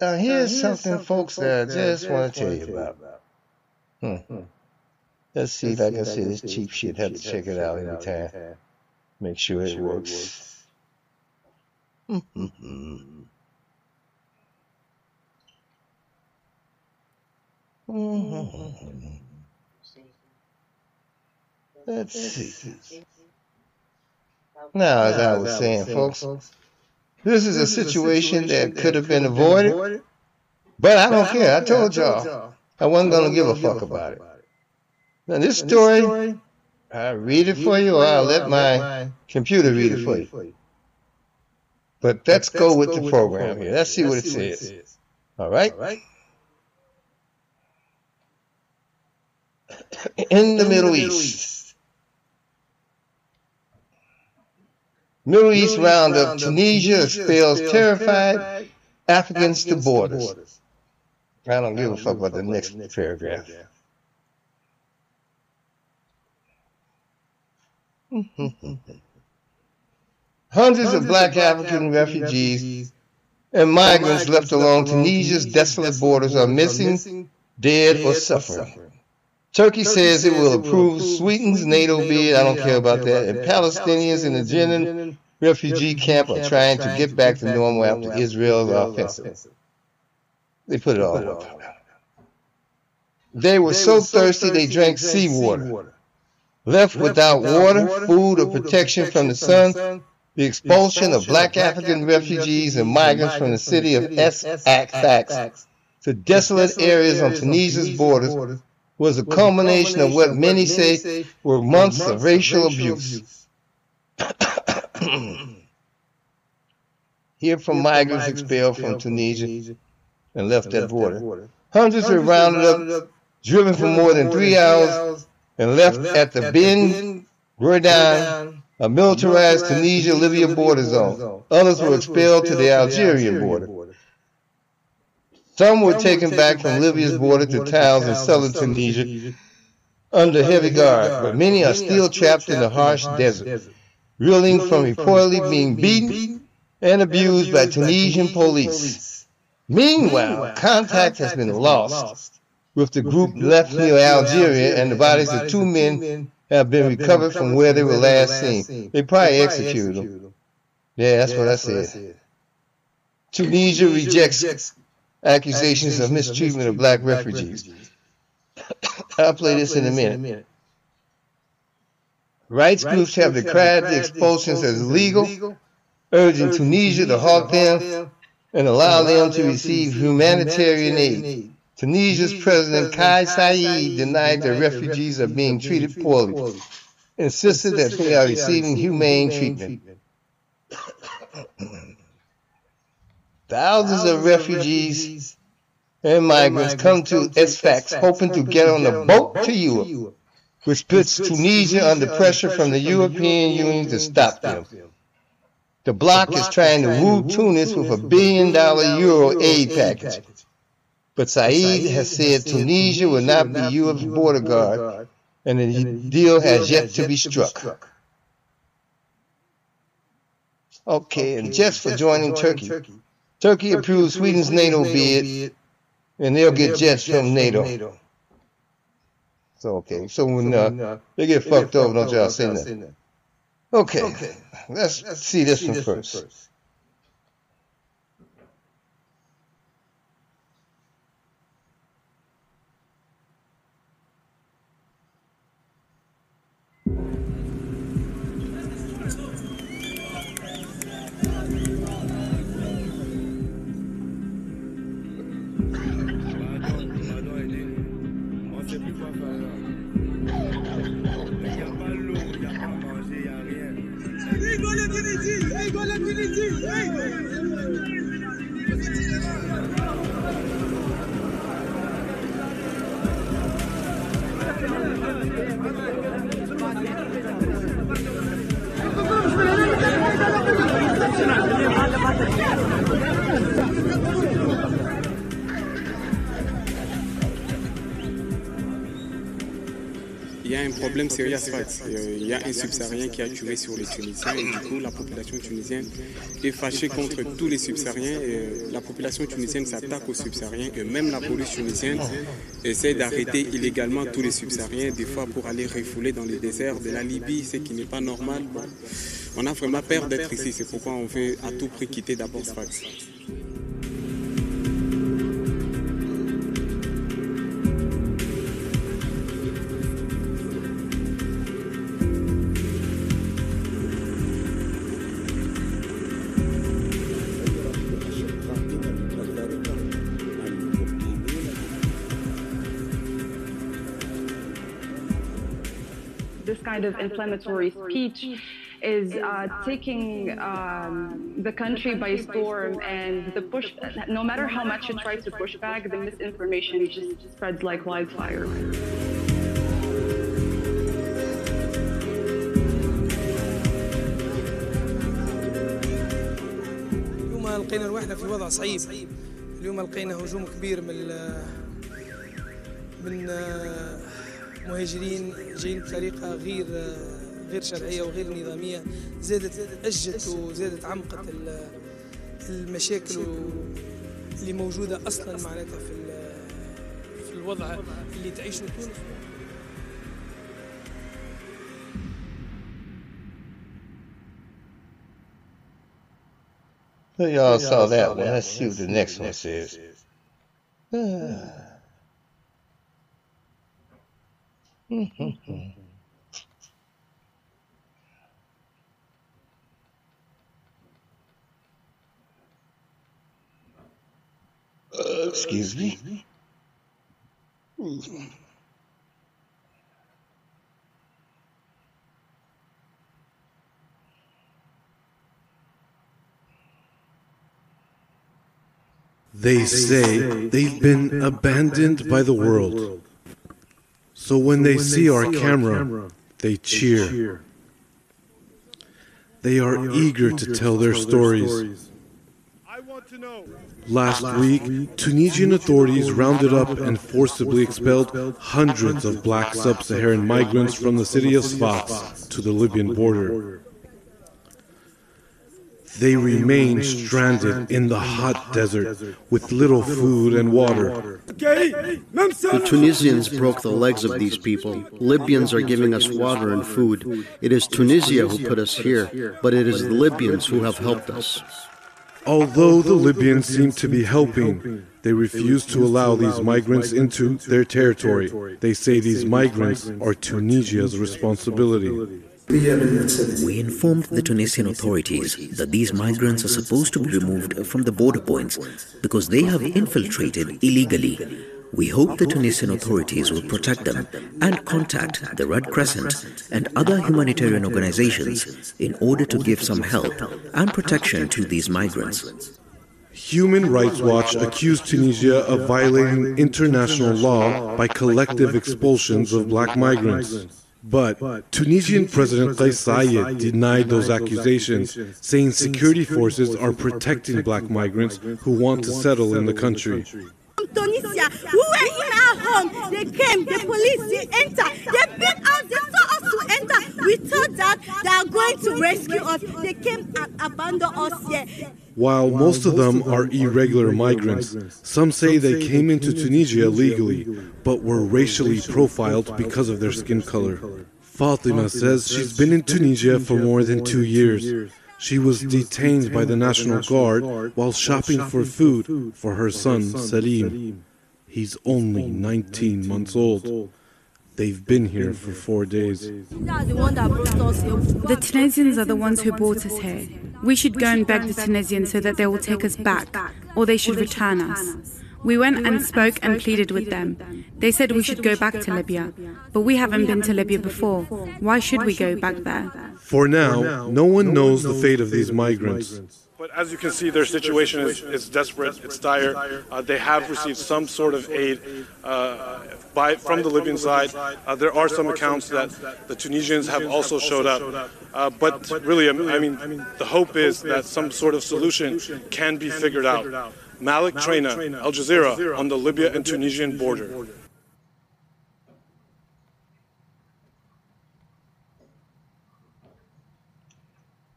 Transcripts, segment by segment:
Now, here's something, folks, that I just want to tell you about. Hmm. Let's see I can see this cheap shit. Have to check it out every time. Make sure it works. Let's see. Now, as I was saying, folks, this is a situation that could have been avoided, but I don't care. I told y'all I wasn't going to give a fuck about it. Now, this story, I'll read it for you or I'll let my computer read it for you. But let's go with the program here. Let's see what it says. All right? In the Middle East. Middle East roundup, Tunisia expels terrified Africans to borders. I don't give a fuck about the next paragraph. Hundreds of black African refugees and migrants left along Tunisia's desolate borders are missing, dead, or suffering. Turkey says it will approve Sweden's NATO bid. I don't care about that. And Palestinians in the Jenin refugee camp are trying to get back to normal after Israel's offensive. They put it all up. They were so thirsty they drank seawater. Left without water, food, or protection from the sun, the expulsion of black African refugees and migrants from the city of Sfax to desolate areas on Tunisia's borders was a culmination of what many say were months of racial abuse. Here from migrants expelled from Tunisia and left at border. Hundreds were rounded up, driven for more than three hours, and left at the Ben Gardane, a militarized Tunisia-Libya border zone. Others were expelled to the Algerian border. Some were taken back from Libya's border to towns in southern Tunisia under heavy guard, but many are still trapped in the harsh desert, reeling from reportedly being beaten and abused by Tunisian police. Meanwhile, contact has been lost with the group left near Algeria, and the bodies of two men have been recovered from where they were last seen. They probably executed them. Yeah, that's what I said. Tunisia rejects accusations of mistreatment of black refugees. I'll play this in a minute. Rights groups have decried the expulsions as illegal, urging Tunisia to halt them and allow them to receive humanitarian aid. Tunisia's President Kais Saied denied that refugees are being treated poorly, insisted that they are receiving humane treatment. Thousands of refugees and migrants come to Sfax hoping to get on a boat to Europe, which puts Tunisia under pressure from the European Union to stop them. The bloc is trying to woo Tunis with a billion dollar euro aid package. But Saied has said Tunisia will not be Europe's border guard, and the deal has yet to be struck. Okay, and just for joining Turkey, Turkey approved Sweden's NATO bid, and they'll get jets from NATO. So, okay, so when uh, they get fucked over, don't y'all say that. Okay, let's see this one first. sais plus quoi faire. Y'a pas l'eau, y'a pas manger, y'a rien. Hey, go la Tunisie! Hey, go la Tunisie! Hey, go la un problème sérieux à Sfax. Euh, il y a un subsaharien qui a tué sur les Tunisiens et du coup la population tunisienne est fâchée contre tous les subsahariens. Et la population tunisienne s'attaque aux subsahariens et même la police tunisienne essaie d'arrêter illégalement tous les subsahariens des fois pour aller refouler dans les déserts de la Libye, ce qui n'est pas normal. On a vraiment peur d'être ici, c'est pourquoi on veut à tout prix quitter d'abord Sfax. kind of inflammatory speech is uh, taking um, the country by storm and the push no matter how much it tries to push back the misinformation just spreads like wildfire اليوم لقينا روحنا في وضع صعيب اليوم لقينا هجوم كبير من من مهاجرين جايين بطريقة غير غير شرعية وغير نظامية. زادت أجت وزادت عمقت المشاكل اللي موجودة أصلا معناتها في في الوضع اللي تعيشه تونس. So y'all saw that one. Let's see what the next one says. Excuse me. They say they've been abandoned by the world. So when they see our camera, they cheer. They are eager to tell their stories. Last week, Tunisian authorities rounded up and forcibly expelled hundreds of black sub Saharan migrants from the city of Sfax to the Libyan border. They remain stranded in the hot desert with little food and water. The Tunisians broke the legs of these people. Libyans are giving us water and food. It is Tunisia who put us here, but it is the Libyans who have helped us. Although the Libyans seem to be helping, they refuse to allow these migrants into their territory. They say these migrants are Tunisia's responsibility. We informed the Tunisian authorities that these migrants are supposed to be removed from the border points because they have infiltrated illegally. We hope the Tunisian authorities will protect them and contact the Red Crescent and other humanitarian organizations in order to give some help and protection to these migrants. Human Rights Watch accused Tunisia of violating international law by collective expulsions of black migrants. But Tunisian President Kais Saied denied those accusations, saying security forces are protecting black migrants who want to settle in the country. Tunisia, we were in our home. They came, the police, they entered. They beat us, they saw us to enter. We thought that they are going to rescue us. They came and abandoned us here. While most of them are irregular migrants, some say they came into Tunisia legally, but were racially profiled because of their skin color. Fatima says she's been in Tunisia for more than two years. She was detained by the National Guard while shopping for food for her son Salim. He's only 19 months old. They've been here for four days. The Tunisians are the ones who brought us here. We should go and beg the Tunisians so that they will take us back, or they should return us. We went and spoke and pleaded with them. They said we should go back to Libya, but we haven't been to Libya before. Why should we go back there? For now, no one knows the fate of these migrants. But as you can see, their situation is, is desperate, it's dire. Uh, they have received some sort of aid uh, by, from the Libyan side. Uh, there are some accounts that the Tunisians have also showed up. Uh, but really, um, I mean, the hope is that some sort of solution can be figured out. Malik Traina, Al Jazeera, on the Libya and Tunisian border.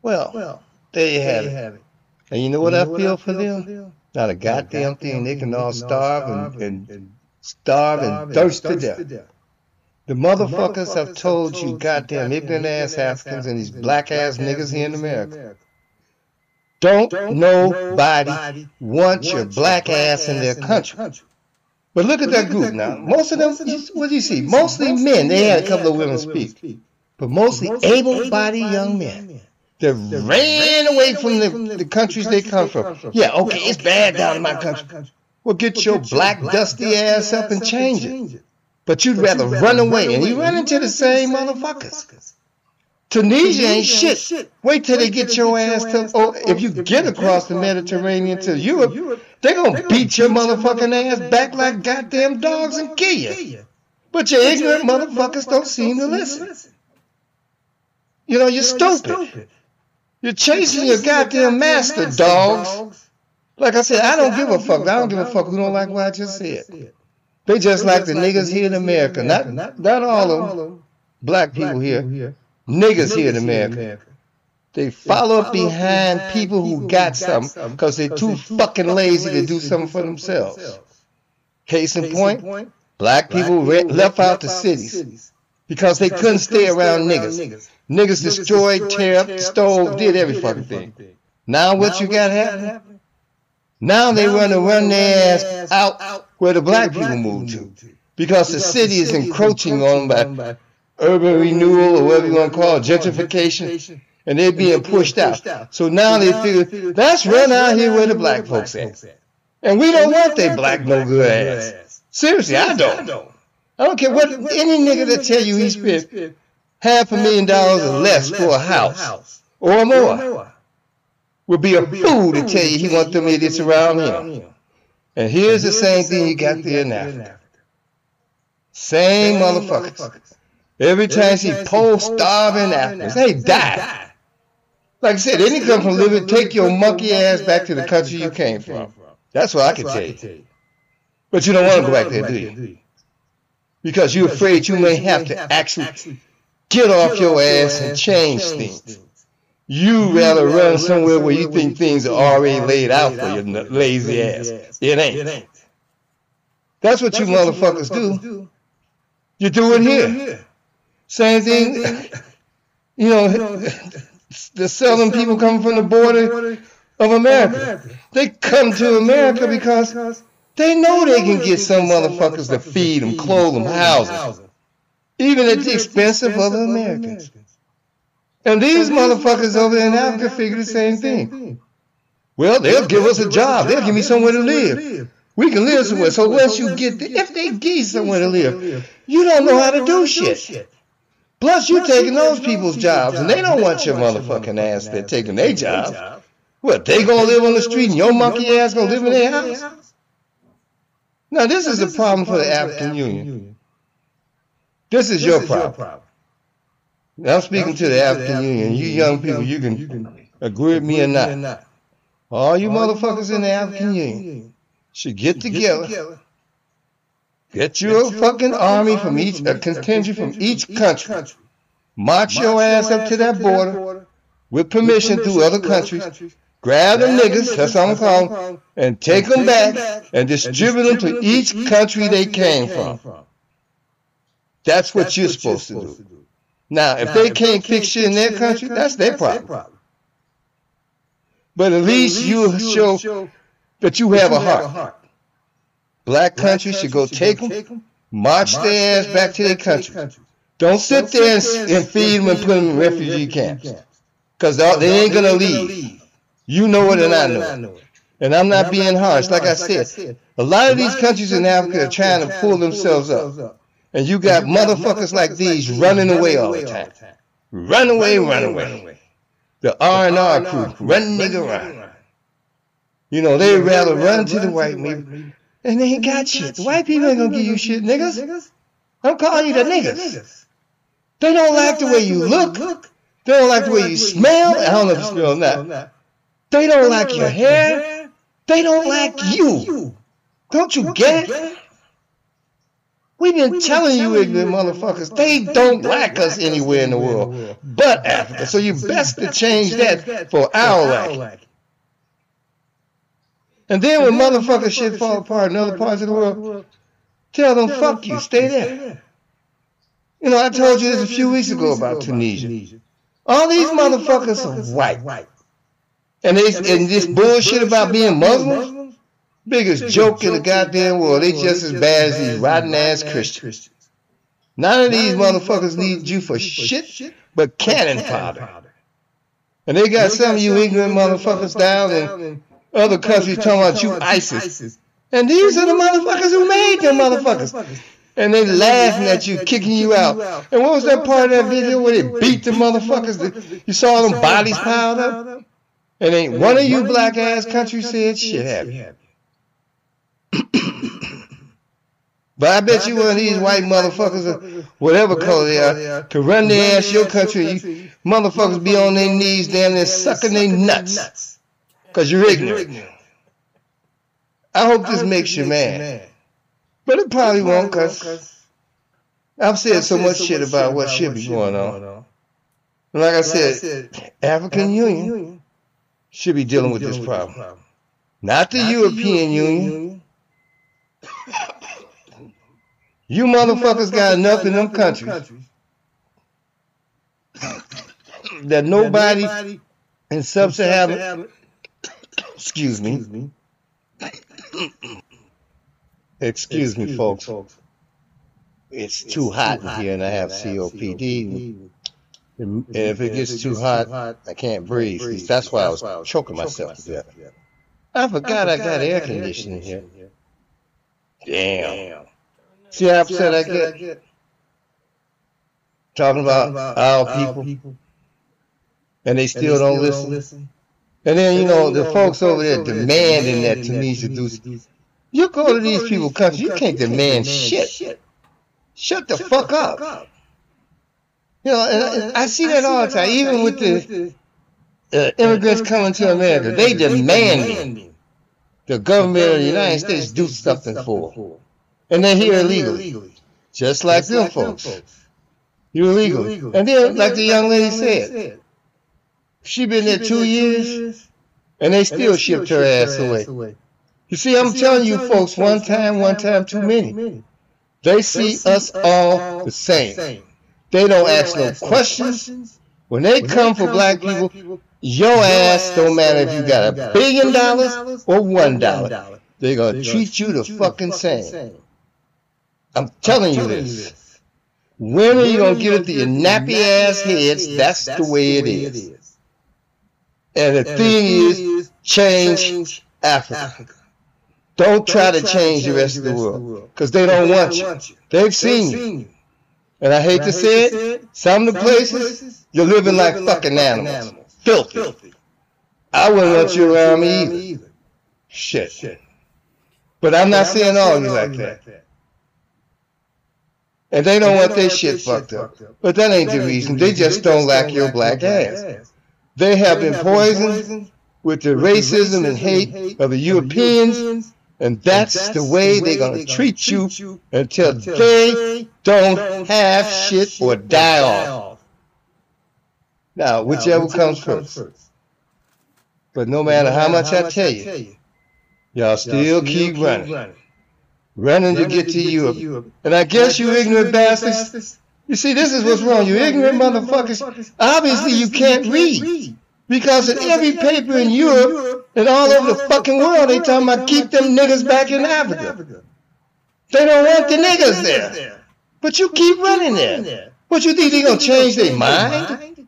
Well, there you have it. And you know what I feel for them? Not a goddamn thing. They can all starve and, and starve and thirst to death. The motherfuckers have told you goddamn ignorant ass Africans and these black ass niggas here in America. Don't nobody want your black ass in their country. But look at that group now. Most of them, what do you see? Mostly men. They had a couple of women speak. But mostly able-bodied young men that ran away from the, the countries they come from. Yeah, okay, it's bad down in my country. Well, get your black dusty ass up and change it. But you'd rather run away, and you run into the same motherfuckers. Tunisia ain't shit. Wait till they get your ass to, or if you get across the Mediterranean to Europe, they're gonna beat your motherfucking ass back like goddamn dogs and kill you. But your ignorant motherfuckers don't seem to listen. You know, you're stupid. You're chasing your goddamn master, dogs. Like I said, I don't give a fuck. I don't give a fuck who don't like what I just said. They just like the niggas here in America. Not, not all of them. Black people here niggas here in America. They follow up behind people who got something because they're too fucking lazy to do something for themselves. Case in point, black people left out the cities because they couldn't stay around niggas. Niggas destroyed, tear up, stole, did every fucking thing. Now what you got happening? Now they want to run their ass out where the black people moved to because the city is encroaching on them by urban renewal or whatever you want to call it, gentrification, and they're being pushed out. So now they figure, let's run out here where the black folks at. And we don't want their black no good ass. Seriously, I don't. I don't care what any nigga that tell you he spent half a million dollars or less for a house or more would be a fool to tell you he want them idiots around him. And here's the same thing you got there in Africa. Same motherfuckers. Every time she post starving Africans, they die. Like I said, any come from living, take your monkey ass back to the country you came from. That's what I can tell you. But you don't want to go back there, do you? Because you're afraid you may have to actually get off your ass and change things. You rather run somewhere where you think things are already laid out for your lazy ass. It ain't. That's what you motherfuckers do. You do it here. Same thing, you know, the southern people coming from the border of America. They come to America because they know they can get some motherfuckers to feed them, clothe them, house them, even at the expense of other Americans. And these motherfuckers over there in Africa figure the same thing. Well, they'll give us a job. They'll give me somewhere to live. We can live somewhere. So once you get there, if they give you somewhere to live, you don't know how to do shit. Plus, you're taking those people's jobs, and they don't want your motherfucking ass They're taking their jobs. What, they gonna live on the street and your monkey ass gonna live in their house? Now, this is a problem for the African Union. This is your problem. Now, I'm speaking to the African Union. You young people, you can agree with me or not. All you motherfuckers in the African Union should get together Get you a fucking army from each, a contingent from each country. March your ass up to that border with permission through other countries. Grab the niggas, that's what I'm calling and take them back and distribute them to each country they came from. That's what you're supposed to do. Now, if they can't fix you in their country, that's their problem. But at least you show that you have a heart. Black countries should go take them, march their ass back to their country. Don't sit there and, and feed them and put them in refugee camps. Because they ain't going to leave. You know it and I know it. And I'm not being harsh. Like I said, a lot of these countries in Africa are trying to pull themselves up. And you got motherfuckers like these running away all the time. Run away, run away. The R&R crew, run nigga run. You know, they'd rather run to the white man and they ain't got shit. The white people ain't gonna give you shit, niggas. I'm calling you the niggas. They don't like the way you look. They don't like the way you smell. I don't know if you smell or not. They don't like your hair. They don't like you. Don't you get it? We've been telling you ignorant motherfuckers, they don't lack us anywhere in the world but Africa. So you best to change that for our lack. And then when motherfuckers shit fall apart in other parts of the world, tell them, fuck you, stay there. You know, I told you this a few weeks ago about Tunisia. All these motherfuckers are white. And they and this bullshit about being Muslims, biggest joke in the goddamn world. They just as bad as these rotten ass Christians. None of these motherfuckers need you for shit but cannon fodder. And they got some of you ignorant motherfuckers down in other countries talking about you ISIS. And these are the motherfuckers who made them motherfuckers. And they laughing at you, kicking you out. And what was that part of that video where they beat the motherfuckers? You saw them bodies piled up? And ain't one of you black ass countries said shit happened. But I bet you one of these white motherfuckers, whatever color they are, could run their ass your country. You motherfuckers be on their knees damn near sucking their nuts. Because you're ignorant. I hope this makes you mad. But it probably won't because I've said so much shit about what should be going on. Like I said, African Union should be dealing with this problem. Not the European Union. You motherfuckers got enough in them countries. that nobody in sub-Saharan, excuse me, excuse me, folks, it's too hot in here and I have COPD. And if it gets too hot, I can't breathe. That's why I was choking myself to death. I forgot I got air conditioning here. Damn. See how upset I get? Talking about our people. And they still don't listen. And then, you know, the folks over there demanding that Tunisia do. You go to these people countries, you can't demand shit. Shut the fuck up. You know, and I see that all the time, even with the uh, immigrants coming to America. They demanding the government of the United States do something for them. And they're here illegally. Just like them folks. You're illegal. And then, like the young lady said, she been there two years, and they still shipped her ass away. You see, I'm telling you folks, one time, one time too many. They see us all the same. They don't ask no questions. When they come for black people, your ass don't matter if you got a billion dollars or one dollar. They're gonna treat you the fucking same. I'm telling you this. When are you gonna get it to your nappy ass heads? That's the way it is. And the thing is, change Africa. Don't try to change the rest of the world because they don't want you. They've seen you. And I hate to say it, some of the places you're living like fucking animals. Filthy. I wouldn't want you around me either. Shit. But I'm not saying all of you like that. And they don't want their shit fucked up. But that ain't the reason. They just don't like your black ass. They have been poisoned with the racism and hate of the Europeans and that's the way they're going to treat you until they don't have shit or die off. Now, whichever comes first. But no matter how much I tell you, y'all still keep running. Running to get to Europe. And I guess you ignorant bastards. You see, this is what's wrong. You ignorant motherfuckers. Obviously, you can't read. Because in every paper in Europe and all over the fucking world, they talking about keep them niggas back in Africa. They don't want the niggas there. But you keep running there. What you think they gonna change their mind?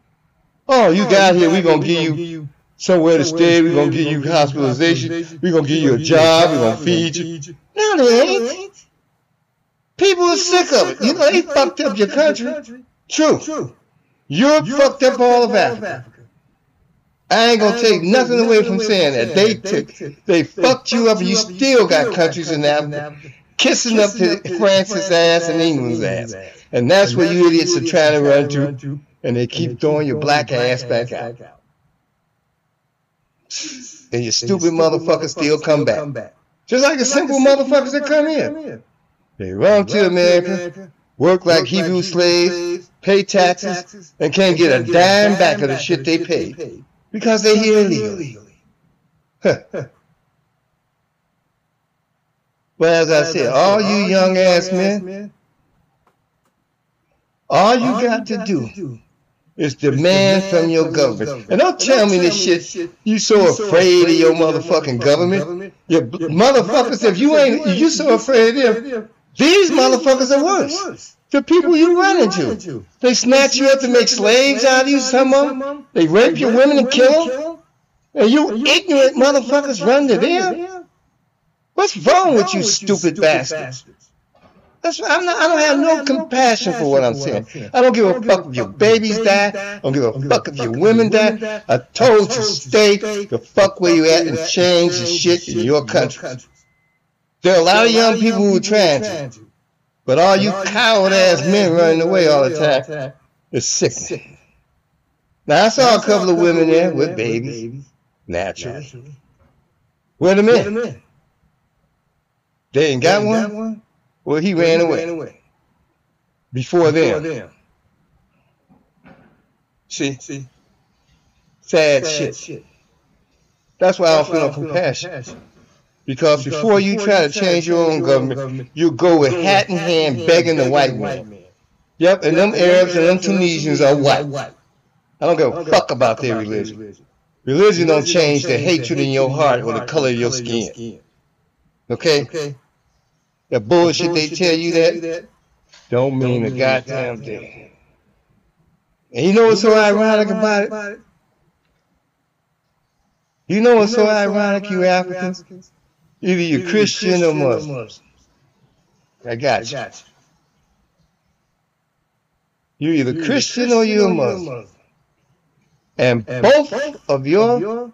Oh, you got here, we gonna give you somewhere to stay, We're gonna give you hospitalization, We're gonna give you a job, We're gonna feed you. No, they ain't. People are sick of it. You know, they fucked up your country. True. True. Europe fucked up all of Africa. I ain't gonna take nothing away from saying that. They took, they fucked you up, and you still got countries in Africa kissing up to France's ass and England's ass, and that's where you idiots are trying to run to, and they keep throwing your black ass back out, and your stupid motherfuckers still come back, just like the simple motherfuckers that come in. They run to America, work like Hebrew slaves, pay taxes, and can't get a dime back of the shit they paid because they're here illegally. Huh. But as I said, all you young ass men, all you got to do is demand from your government. And don't tell me this shit. You so afraid of your motherfucking government. Your motherfuckers, if you ain't, you so afraid of them, these motherfuckers are worse. The people you run into. They snatch you up to make slaves out of you, some of them. They rape your women and kill them. And you ignorant motherfuckers run to them. What's wrong with you stupid bastards? That's I'm not, I don't have no compassion for what I'm saying. I don't give a fuck if your babies die. I don't give a fuck if your women die. I told you stay the fuck where you at and change the shit in your country. There are a lot of young people who are trying to, but all you coward ass men running away all the time is sickening. Now I saw a couple of women there with babies, naturally. Where the men? They ain't got one. Well, he ran away. Before Before them. See? Sad shit. That's why I don't feel no compassion. Because before you try to change your own government, you go with hat in hand begging the white man. Yep, and them Arabs and them Tunisians are white. I don't give a fuck about their religion. Religion don't change the hatred in your heart or the color of your skin. Okay? Okay? That bullshit they tell you that don't mean a goddamn thing. And you know what's so ironic about it? You know what's so ironic, you Africans? Either you're Christian or Muslim. I got you. You're either Christian or you're a Muslim. And both of your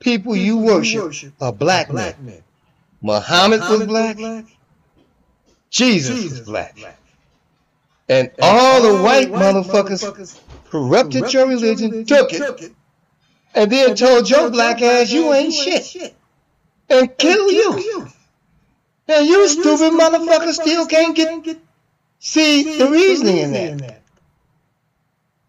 people you worship are black men. Muhammad was black. Jesus was black. And all the white motherfuckers corrupted your religion, took it, and then told your black ass you ain't shit. And kill you. And you stupid motherfuckers still can't get see the reasoning in that.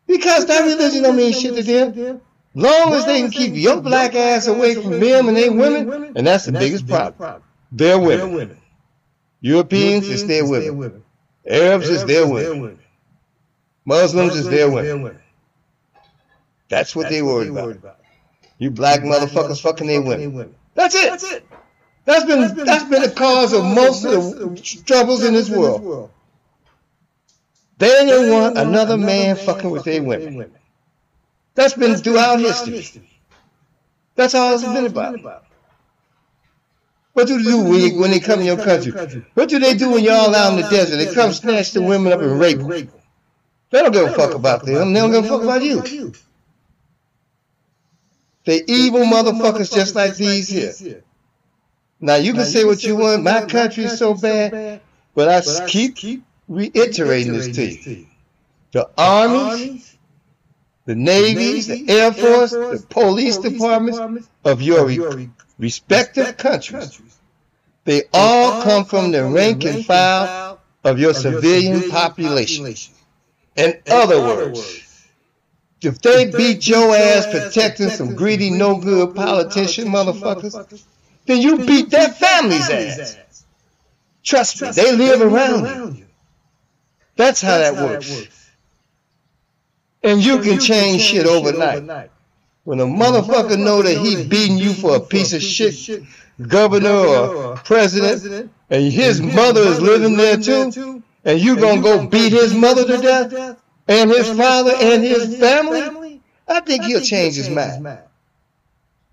Because that religion don't mean shit to them. Long as they can keep your black ass away from them and they women, and that's the biggest problem. They're women. Europeans is their women. Arabs is their women. Muslims is their women. That's what they worried about. You black motherfuckers fucking their women. That's it. That's been that's been the cause of most of the troubles in this world. They didn't want another man fucking with their women. That's been throughout history. That's all it's been about. What do they do when, you, when they come in your country? What do they do when you're all out in the desert? They come snatch the women up and rape them. They don't give a fuck about them. They don't give a fuck about you. They evil motherfuckers just like these here. Now you can say what you want. My country is so bad, but I keep reiterating this to you. The armies, the navies, the air force, the police departments of your respective countries, they all come from the rank and file of your civilian population. In other words, if they beat your ass protecting some greedy, no good politician motherfuckers, then you beat their family's ass. Trust me, they live around you. That's how that works. And you can change shit overnight. When a motherfucker know that he beating you for a piece of shit, governor or president, and his mother is living there too, and you gonna go beat his mother to death, and his father and his family, I think he'll change his mind.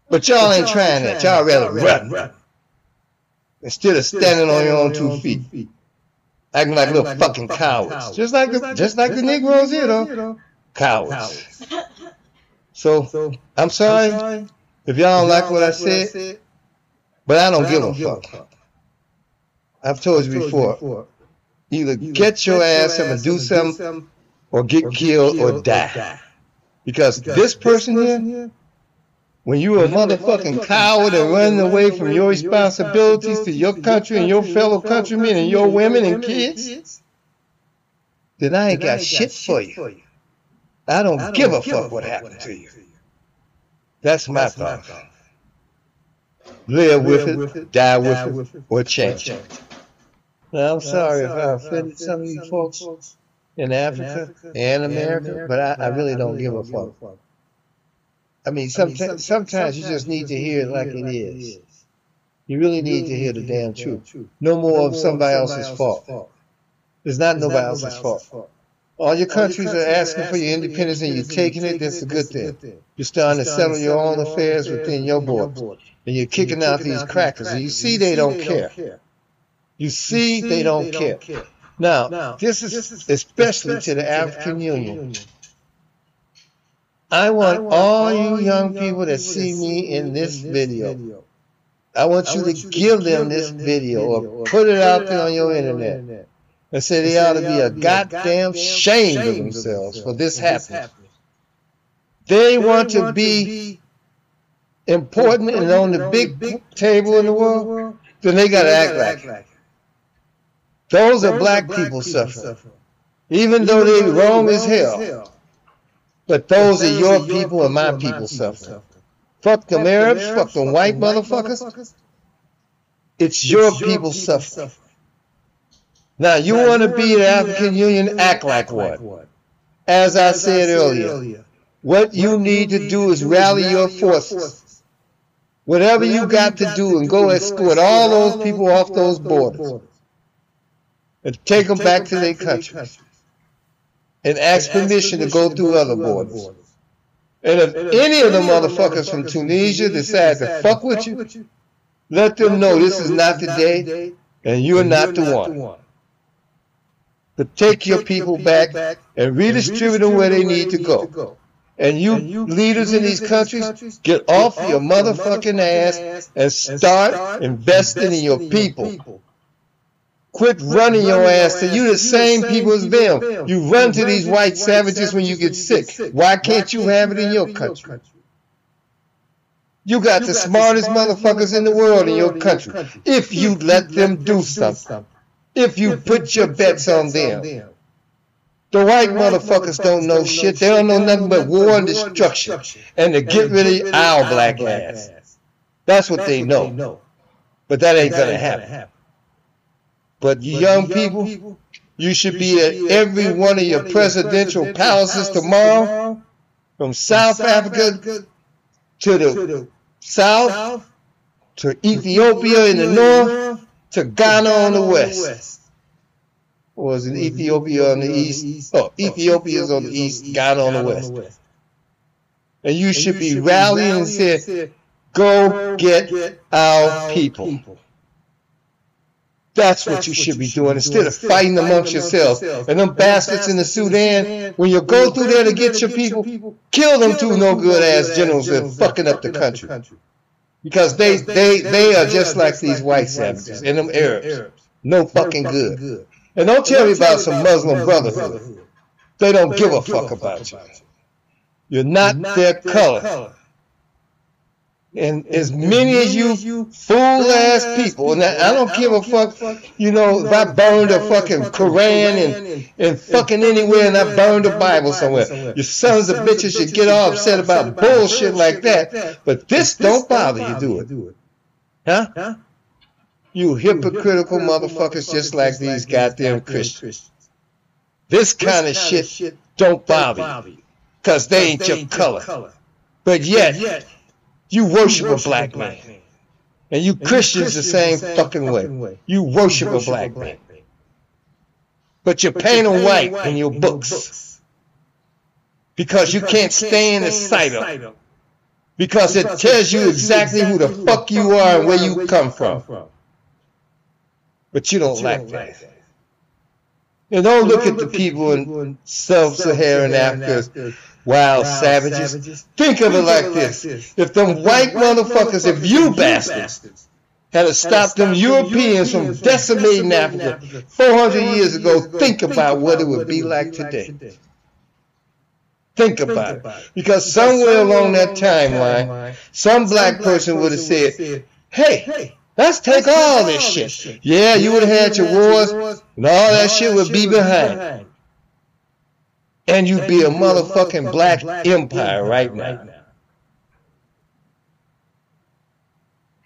But y'all ain't trying that. Y'all rather run. Instead of standing on your own two feet. Acting like little fucking cowards. Just like the, just like the Negroes here, though. Cowards. So, I'm sorry if y'all don't like what I said, but I don't give a fuck. I've told you before. Either get your ass up and do something, or get killed or die. Because this person here, When you a motherfucking coward and running away from your responsibilities to your country and your fellow countrymen and your women and kids, then I ain't got shit for you. I don't give a fuck what happened to you. That's my thought. Live with it, die with it, or change it. Now, I'm sorry if I offended some of you folks in Africa and America, but I, I really don't give a fuck. I mean, sometimes, sometimes you just need to hear it like it is. You really need to hear the damn truth. No more of somebody else's fault. It's not nobody else's fault. All your countries are asking for your independence and you're taking it, that's a good thing. You're starting to settle your own affairs within your borders. And you're kicking out these crackers. And you see they don't care. You see they don't care. Now, this is especially to the African Union. I want all you young people that see me in this video, I want you to give them this video or put it out there on your internet and said they ought to be a goddamn shame of themselves for this happening. They want to be important and on the big big table in the world, then they got to act like it. Those are black people suffering, even though they're wrong as hell. But those are your people and my people suffering. Fuck them Arabs, fuck them white motherfuckers. It's your people suffering. Now, you want to be the African Union, act like one. As I said earlier, what you need to do is rally your forces. Whatever you got to do and go escort all those people off those borders and take them back to their country and ask permission to go through other borders. And if any of the motherfuckers from Tunisia decide to fuck with you, let them know this is not the day and you're not the one. But take your people back and redistribute them where they need to go. And you leaders in these countries, get off your motherfucking ass and start investing in your people. Quit running your ass to you the same people as them. You run to these white savages when you get sick. Why can't you have it in your country? You got the smartest motherfuckers in the world in your country. If you'd let them do something. If you put your bets on them. The white motherfuckers don't know shit. They don't know nothing but war and destruction. And to get rid of our black ass. That's what they know. But that ain't gonna happen. But you young people, you should be at every one of your presidential palaces tomorrow, from South Africa to the south, to Ethiopia in the north, to Ghana on the west. Or was it Ethiopia on the east? Oh, oh Ethiopia is on the east, Ghana on the west. And you should be rallying and saying, go get our people. That's what you should be doing instead of fighting amongst yourselves. And them bastards in the Sudan, when you go through there to get your people, kill them two no good ass generals that are fucking up the country. Because they, they, they are just like these white savages and them Arabs. No fucking good. And don't tell me about some Muslim brotherhood. They don't give a fuck about you. You're not their color. And as many as you fool ass people, and I don't give a fuck, you know, if I burned a fucking Koran and, and fucking anywhere and I burned a Bible somewhere. You sons of bitches should get all upset about bullshit like that. But this don't bother you, do it. Huh? You hypocritical motherfuckers just like these goddamn Christians. This kind of shit don't bother you. Cause they ain't your color. But yet, you worship a black man. And you Christians the same fucking way. You worship a black man. But you paint him white in your books. Because you can't stand the sight of him. Because it tells you exactly who the fuck you are and where you come from. But you don't like that. And don't look at the people in sub-Saharan Africa wild savages. Think of it like this. If them white motherfuckers, if you bastards, had to stop them Europeans from decimating Africa 400 years ago, think about what it would be like today. Think about it. Because somewhere along that timeline, some black person would have said, hey, let's take all this shit. Yeah, you would have had your wars, and all that shit would be behind. And you'd be a motherfucking black empire right now.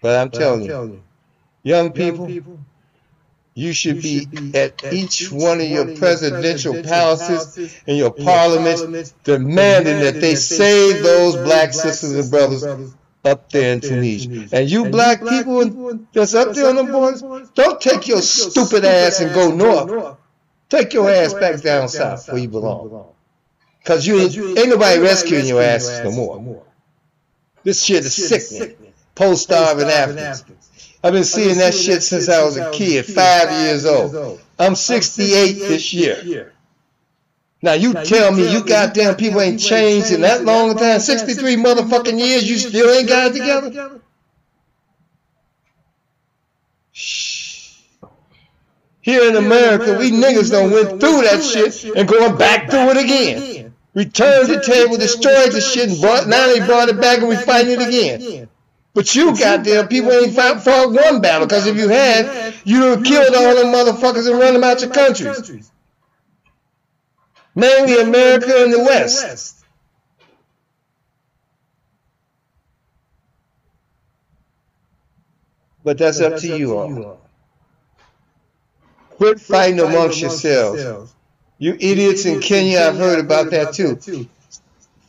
But I'm telling you, young people, you should be at each one of your presidential palaces and your parliaments demanding that they save those black sisters and brothers up there in Tunisia. And you black people that's up there on the borders, don't take your stupid ass and go north. Take your ass back down south where you belong. Because you ain't, ain't nobody rescuing your asses no more. This shit is sickening. Post-starving Africans. I've been seeing that shit since I was a kid, five years old. I'm 68 this year. Now you tell me you goddamn people ain't changed in that long time, 63 motherfucking years, you still ain't got it together? Shh. Here in America, we niggas done went through that shit and going back through it again. Returned the table, destroyed the shit, and brought, now they brought it back and we're fighting it again. But you goddamn people ain't fought, fought one battle, because if you had, you'd have killed all them motherfuckers and run them out your countries. Mainly America and the West. But that's up to you all. Quit fighting amongst yourselves. You idiots in Kenya, I've heard about that too.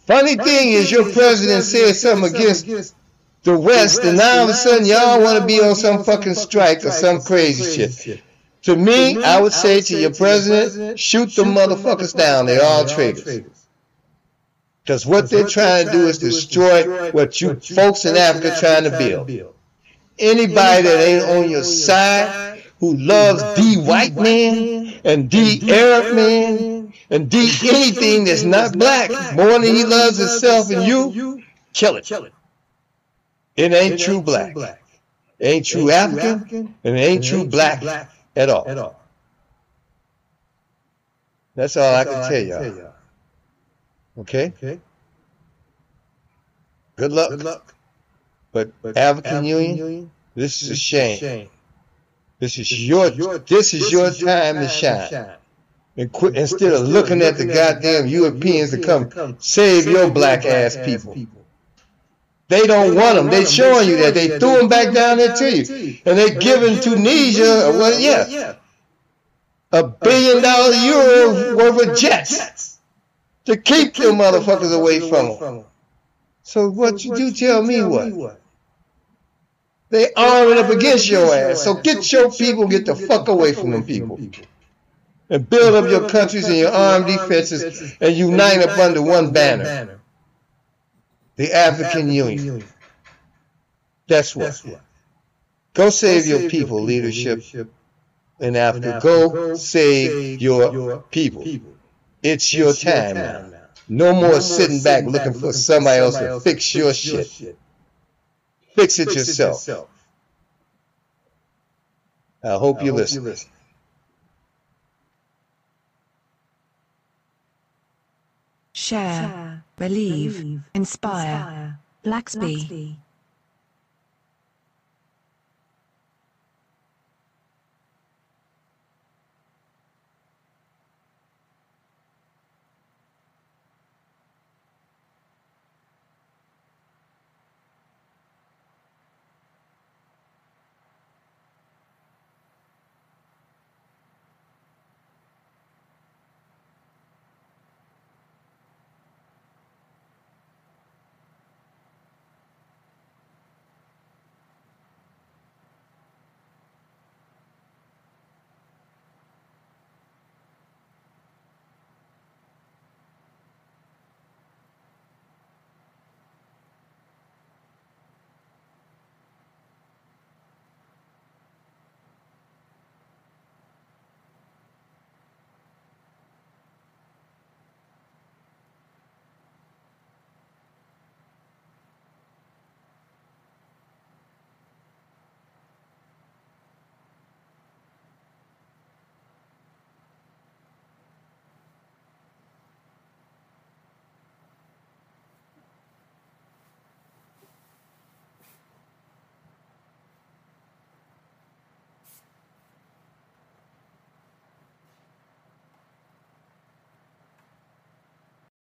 Funny thing is, your president said something against the West, and now all of a sudden y'all want to be on some fucking strike or some crazy shit. To me, I would say to your president, shoot the motherfuckers down. They're all traitors. Because what they're trying to do is destroy what you folks in Africa trying to build. Anybody that ain't on your side, who loves the white man and D Arab man and D anything that's not black more than he loves himself and you, kill it. It ain't true black. It ain't true African, and it ain't true black at all. That's all I can tell y'all. Okay? Good luck. Good luck. But African Union, this is a shame. This is your this is your time to shine. And quit instead of looking at the goddamn Europeans to come save your black ass people. They don't want them. They showing you that. They threw them back down there to you. And they giving Tunisia, well, yeah, a billion dollar euro worth of jets to keep them motherfuckers away from them. So what you do tell me what? They are arming up against your ass. So get your people, get the fuck away from them people. And build up your countries and your armed defenses and unite up under one banner. The African Union. That's what. Go save your people, leadership in Africa. Go save your people. It's your time now. No more sitting back looking for somebody else to fix your shit. Fix it yourself. I hope you listen. Share, believe, inspire. Blacksby.